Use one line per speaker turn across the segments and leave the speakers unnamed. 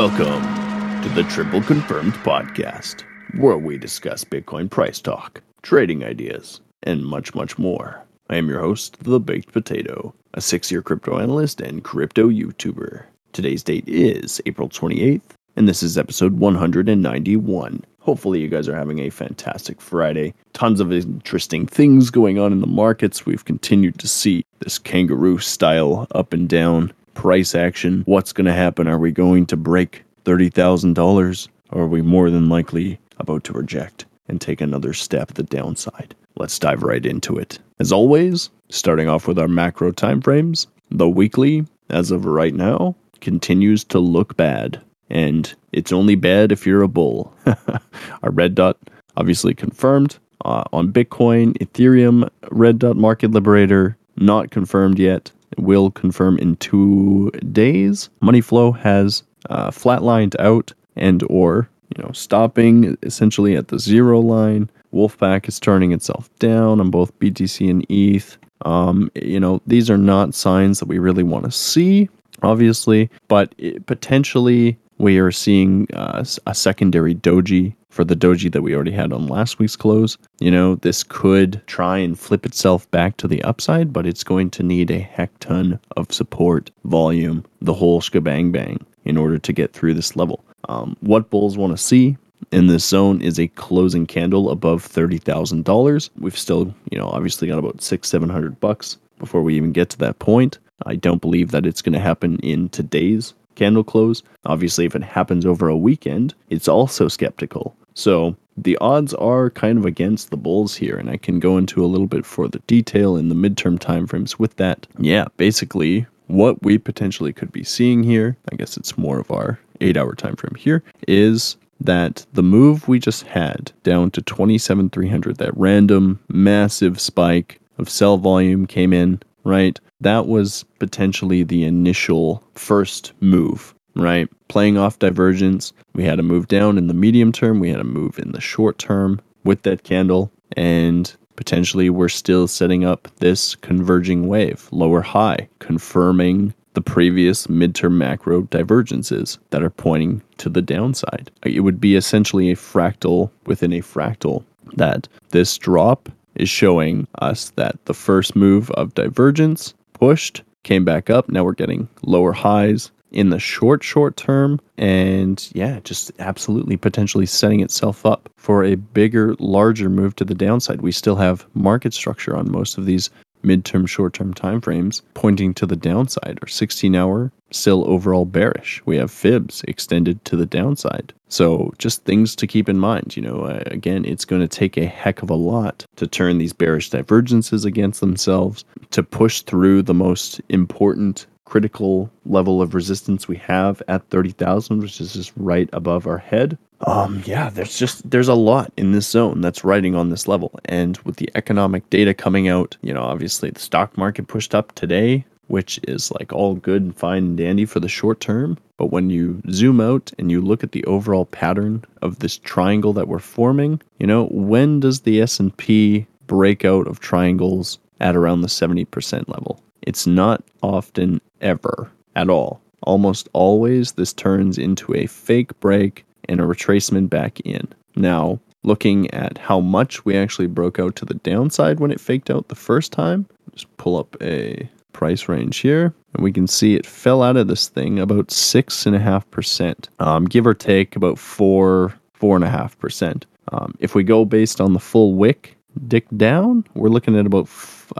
Welcome to the Triple Confirmed Podcast, where we discuss Bitcoin price talk, trading ideas, and much, much more. I am your host, The Baked Potato, a six year crypto analyst and crypto YouTuber. Today's date is April 28th, and this is episode 191. Hopefully, you guys are having a fantastic Friday. Tons of interesting things going on in the markets. We've continued to see this kangaroo style up and down price action. What's going to happen? Are we going to break $30,000? Or are we more than likely about to reject and take another step the downside? Let's dive right into it. As always, starting off with our macro timeframes, the weekly, as of right now, continues to look bad. And it's only bad if you're a bull. our red dot obviously confirmed uh, on Bitcoin, Ethereum, red dot market liberator, not confirmed yet will confirm in two days. Money flow has uh, flatlined out and or you know stopping essentially at the zero line. Wolfpack is turning itself down on both BTC and ETH. Um, you know these are not signs that we really want to see, obviously, but potentially we are seeing uh, a secondary doji for the doji that we already had on last week's close. You know, this could try and flip itself back to the upside, but it's going to need a heck ton of support, volume, the whole shebang bang in order to get through this level. Um, what bulls want to see in this zone is a closing candle above $30,000. We've still, you know, obviously got about six, 700 bucks before we even get to that point. I don't believe that it's going to happen in today's candle close. Obviously, if it happens over a weekend, it's also skeptical. So the odds are kind of against the bulls here, and I can go into a little bit further detail in the midterm timeframes with that. Yeah, basically, what we potentially could be seeing here, I guess it's more of our eight hour time frame here, is that the move we just had down to 27,300, that random massive spike of sell volume came in, right? that was potentially the initial first move, right? Playing off divergence, we had a move down in the medium term, we had a move in the short term with that candle, and potentially we're still setting up this converging wave, lower high, confirming the previous midterm macro divergences that are pointing to the downside. It would be essentially a fractal within a fractal that this drop is showing us that the first move of divergence pushed, came back up. Now we're getting lower highs in the short, short term. And yeah, just absolutely potentially setting itself up for a bigger, larger move to the downside. We still have market structure on most of these midterm, short term timeframes pointing to the downside, or 16 hour still overall bearish. We have fibs extended to the downside. So, just things to keep in mind. You know, uh, again, it's going to take a heck of a lot to turn these bearish divergences against themselves, to push through the most important critical level of resistance we have at 30,000, which is just right above our head. Um, yeah, there's just there's a lot in this zone that's riding on this level, and with the economic data coming out, you know, obviously the stock market pushed up today, which is like all good and fine and dandy for the short term. But when you zoom out and you look at the overall pattern of this triangle that we're forming, you know, when does the S&P break out of triangles at around the 70% level? It's not often ever at all. Almost always this turns into a fake break and a retracement back in. Now, looking at how much we actually broke out to the downside when it faked out the first time, just pull up a price range here, and we can see it fell out of this thing about six and a half percent, um, give or take about four, four and a half percent. Um, if we go based on the full wick dick down, we're looking at about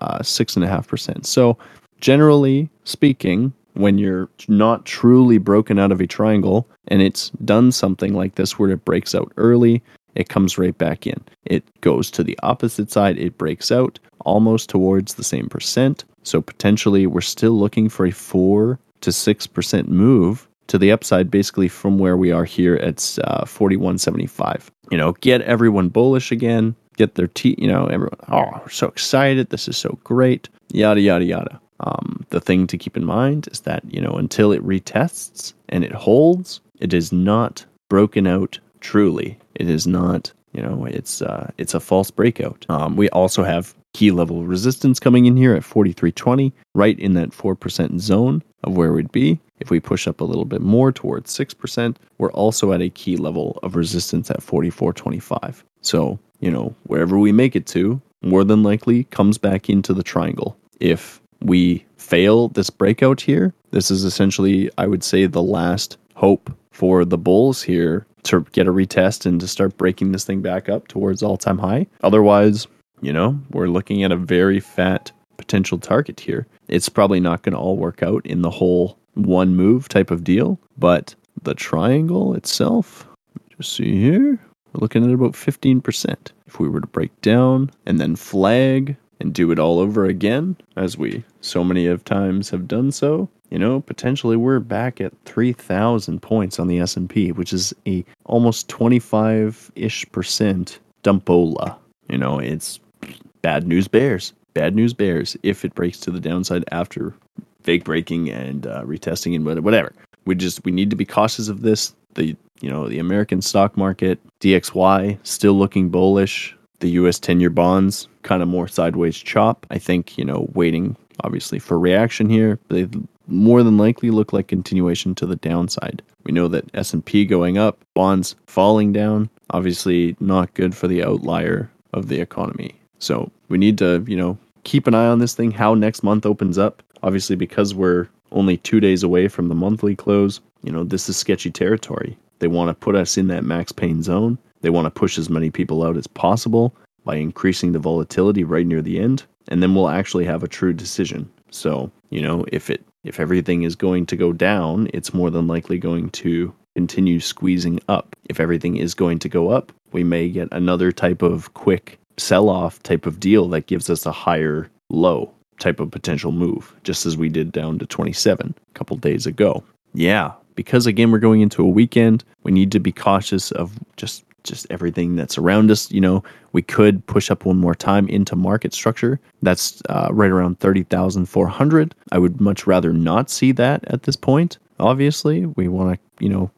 uh, six and a half percent. So, generally speaking, when you're not truly broken out of a triangle and it's done something like this where it breaks out early, it comes right back in. It goes to the opposite side, it breaks out almost towards the same percent. So potentially we're still looking for a 4 to 6% move to the upside basically from where we are here at uh, 41.75. You know, get everyone bullish again, get their teeth, you know, everyone, oh, we're so excited, this is so great, yada yada yada. Um, the thing to keep in mind is that, you know, until it retests and it holds, it is not broken out truly. It is not, you know, it's uh, it's a false breakout. Um, we also have key level resistance coming in here at 4320, right in that 4% zone of where we'd be. If we push up a little bit more towards 6%, we're also at a key level of resistance at 44.25. So, you know, wherever we make it to, more than likely comes back into the triangle. If we fail this breakout here, this is essentially, I would say, the last hope for the bulls here to get a retest and to start breaking this thing back up towards all time high. Otherwise, you know, we're looking at a very fat potential target here. It's probably not going to all work out in the whole one move type of deal, but the triangle itself, just see here, we're looking at about 15%. If we were to break down and then flag and do it all over again, as we so many of times have done so, you know, potentially we're back at 3,000 points on the S&P, which is a almost 25-ish percent dumpola. You know, it's bad news bears. Bad news bears if it breaks to the downside after fake breaking and uh, retesting and whatever. We just we need to be cautious of this. The you know the American stock market DXY still looking bullish. The U.S. ten-year bonds kind of more sideways chop. I think you know waiting obviously for reaction here. They more than likely look like continuation to the downside. We know that S&P going up, bonds falling down, obviously not good for the outlier of the economy. So, we need to, you know, keep an eye on this thing how next month opens up. Obviously because we're only 2 days away from the monthly close, you know, this is sketchy territory. They want to put us in that max pain zone. They want to push as many people out as possible by increasing the volatility right near the end, and then we'll actually have a true decision. So, you know, if it if everything is going to go down, it's more than likely going to continue squeezing up. If everything is going to go up, we may get another type of quick sell off type of deal that gives us a higher low type of potential move, just as we did down to 27 a couple days ago. Yeah, because again, we're going into a weekend, we need to be cautious of just just everything that's around us. You know, we could push up one more time into market structure. That's uh, right around 30,400. I would much rather not see that at this point. Obviously, we want to, you know,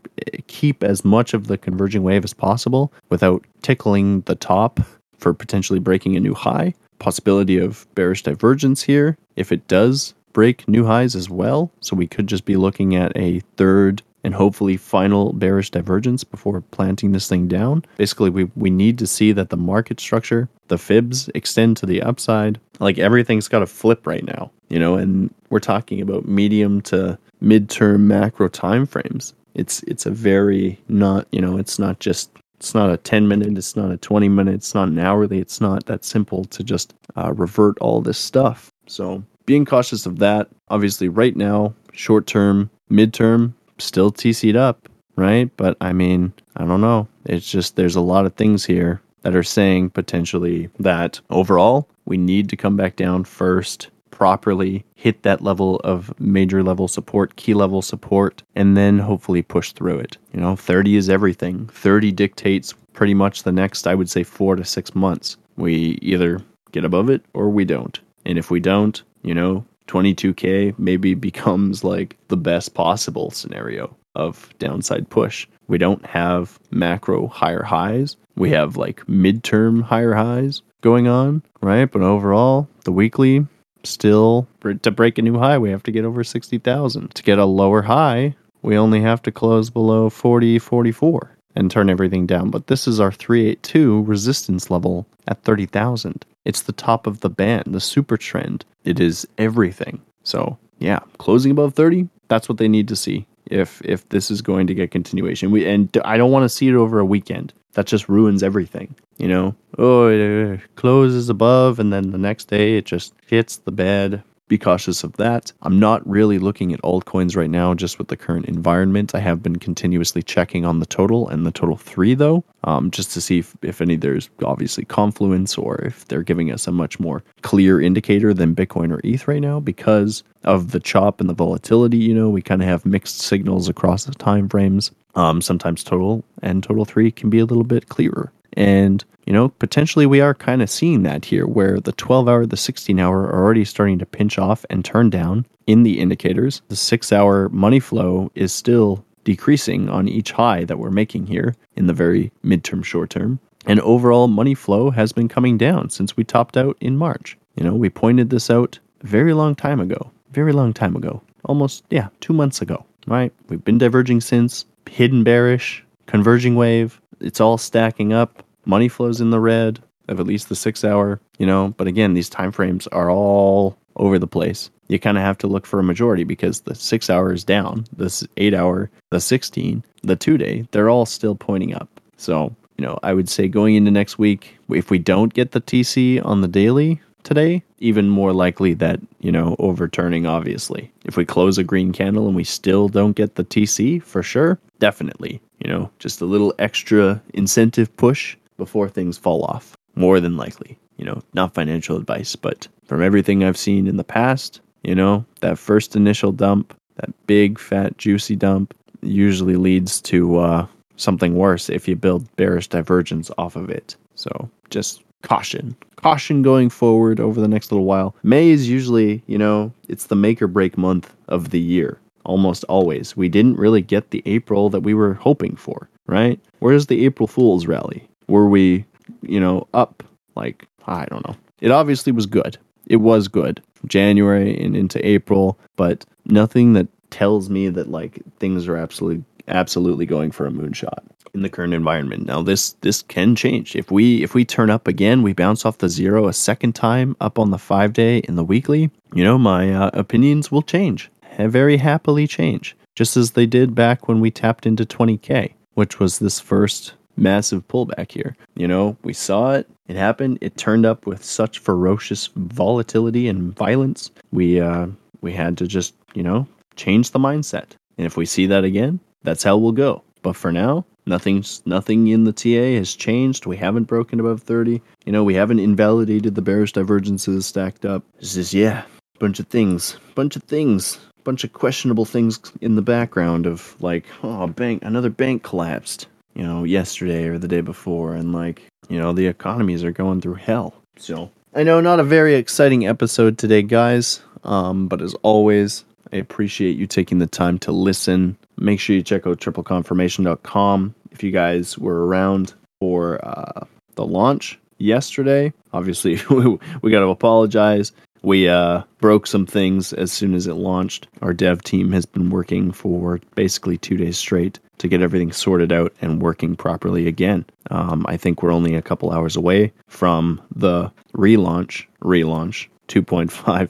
keep as much of the converging wave as possible without tickling the top for potentially breaking a new high. Possibility of bearish divergence here if it does break new highs as well. So we could just be looking at a third and hopefully final bearish divergence before planting this thing down. Basically, we, we need to see that the market structure, the fibs extend to the upside. Like everything's got to flip right now, you know, and we're talking about medium to midterm macro timeframes. It's it's a very not, you know, it's not just it's not a 10 minute, it's not a 20 minute, it's not an hourly, it's not that simple to just uh, revert all this stuff. So, being cautious of that, obviously, right now, short term, midterm, still TC'd up, right? But I mean, I don't know. It's just there's a lot of things here that are saying potentially that overall we need to come back down first, properly hit that level of major level support, key level support, and then hopefully push through it. You know, 30 is everything. 30 dictates pretty much the next, I would say, four to six months. We either get above it or we don't. And if we don't, you know, 22K maybe becomes like the best possible scenario of downside push. We don't have macro higher highs. We have like midterm higher highs going on, right? But overall, the weekly still to break a new high, we have to get over 60,000. To get a lower high, we only have to close below 40, 44 and turn everything down. But this is our 382 resistance level at 30,000. It's the top of the band, the super trend. It is everything. So, yeah, closing above 30, that's what they need to see if if this is going to get continuation. We and I don't want to see it over a weekend. That just ruins everything. You know, oh, it closes above, and then the next day it just hits the bed be cautious of that. I'm not really looking at altcoins right now just with the current environment. I have been continuously checking on the total and the total three though, um, just to see if, if any there's obviously confluence or if they're giving us a much more clear indicator than Bitcoin or ETH right now because of the chop and the volatility. You know, we kind of have mixed signals across the time frames. Um, sometimes total and total three can be a little bit clearer. And you know, potentially we are kind of seeing that here where the 12 hour, the 16 hour are already starting to pinch off and turn down in the indicators. The six hour money flow is still decreasing on each high that we're making here in the very midterm, short term. And overall money flow has been coming down since we topped out in March. You know, we pointed this out very long time ago, very long time ago, almost, yeah, two months ago. right? We've been diverging since, hidden bearish, converging wave. It's all stacking up. Money flows in the red of at least the six hour, you know. But again, these time frames are all over the place. You kind of have to look for a majority because the six hour is down, the eight hour, the 16, the two day, they're all still pointing up. So, you know, I would say going into next week, if we don't get the TC on the daily today, even more likely that, you know, overturning, obviously. If we close a green candle and we still don't get the TC, for sure, definitely, you know, just a little extra incentive push before things fall off. More than likely, you know, not financial advice, but from everything I've seen in the past, you know, that first initial dump, that big, fat, juicy dump, usually leads to uh, something worse if you build bearish divergence off of it. So just caution. Caution going forward over the next little while. May is usually, you know, it's the make or break month of the year. Almost always. We didn't really get the April that we were hoping for, right? Where's the April Fool's rally? Were we, you know, up like, I don't know. It obviously was good. It was good. January and into April, but nothing that tells me that like things are absolutely absolutely going for a moonshot in the current environment. Now this this can change. If we if we turn up again, we bounce off the zero a second time up on the 5 day in the weekly, you know, my uh, opinions will change. Very happily change. Just as they did back when we tapped into 20k, which was this first massive pullback here. You know, we saw it, it happened, it turned up with such ferocious volatility and violence. We uh we had to just, you know, change the mindset. And if we see that again, that's how we'll go. But for now, nothing's nothing in the TA has changed. We haven't broken above 30. You know, we haven't invalidated the bearish divergences stacked up. It's just yeah, bunch of things, bunch of things, bunch of questionable things in the background of like, oh, bank, another bank collapsed. You know, yesterday or the day before, and like, you know, the economies are going through hell. So I know not a very exciting episode today, guys. Um, but as always, I appreciate you taking the time to listen. Make sure you check out tripleconfirmation.com if you guys were around for uh, the launch yesterday. Obviously, we got to apologize. We uh, broke some things as soon as it launched. Our dev team has been working for basically two days straight to get everything sorted out and working properly again. Um, I think we're only a couple hours away from the relaunch, relaunch 2.5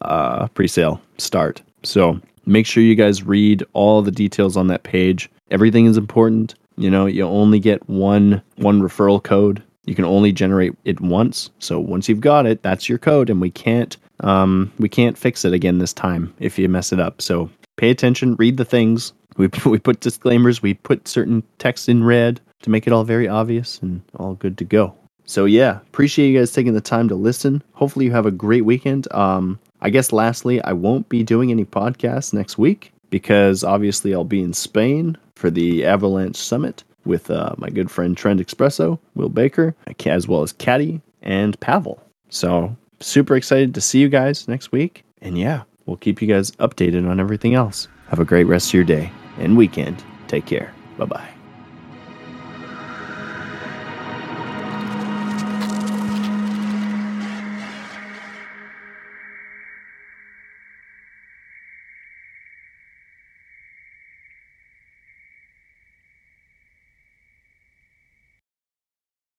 uh, pre-sale start. So make sure you guys read all the details on that page. Everything is important. You know, you only get one one referral code. You can only generate it once. So once you've got it, that's your code, and we can't um, we can't fix it again this time if you mess it up. So pay attention, read the things. We we put disclaimers. We put certain text in red to make it all very obvious and all good to go. So yeah, appreciate you guys taking the time to listen. Hopefully you have a great weekend. Um, I guess lastly, I won't be doing any podcasts next week because obviously I'll be in Spain for the Avalanche Summit with uh, my good friend Trend Espresso, Will Baker, as well as Caddy and Pavel. So super excited to see you guys next week. And yeah, we'll keep you guys updated on everything else. Have a great rest of your day and weekend. Take care. Bye bye.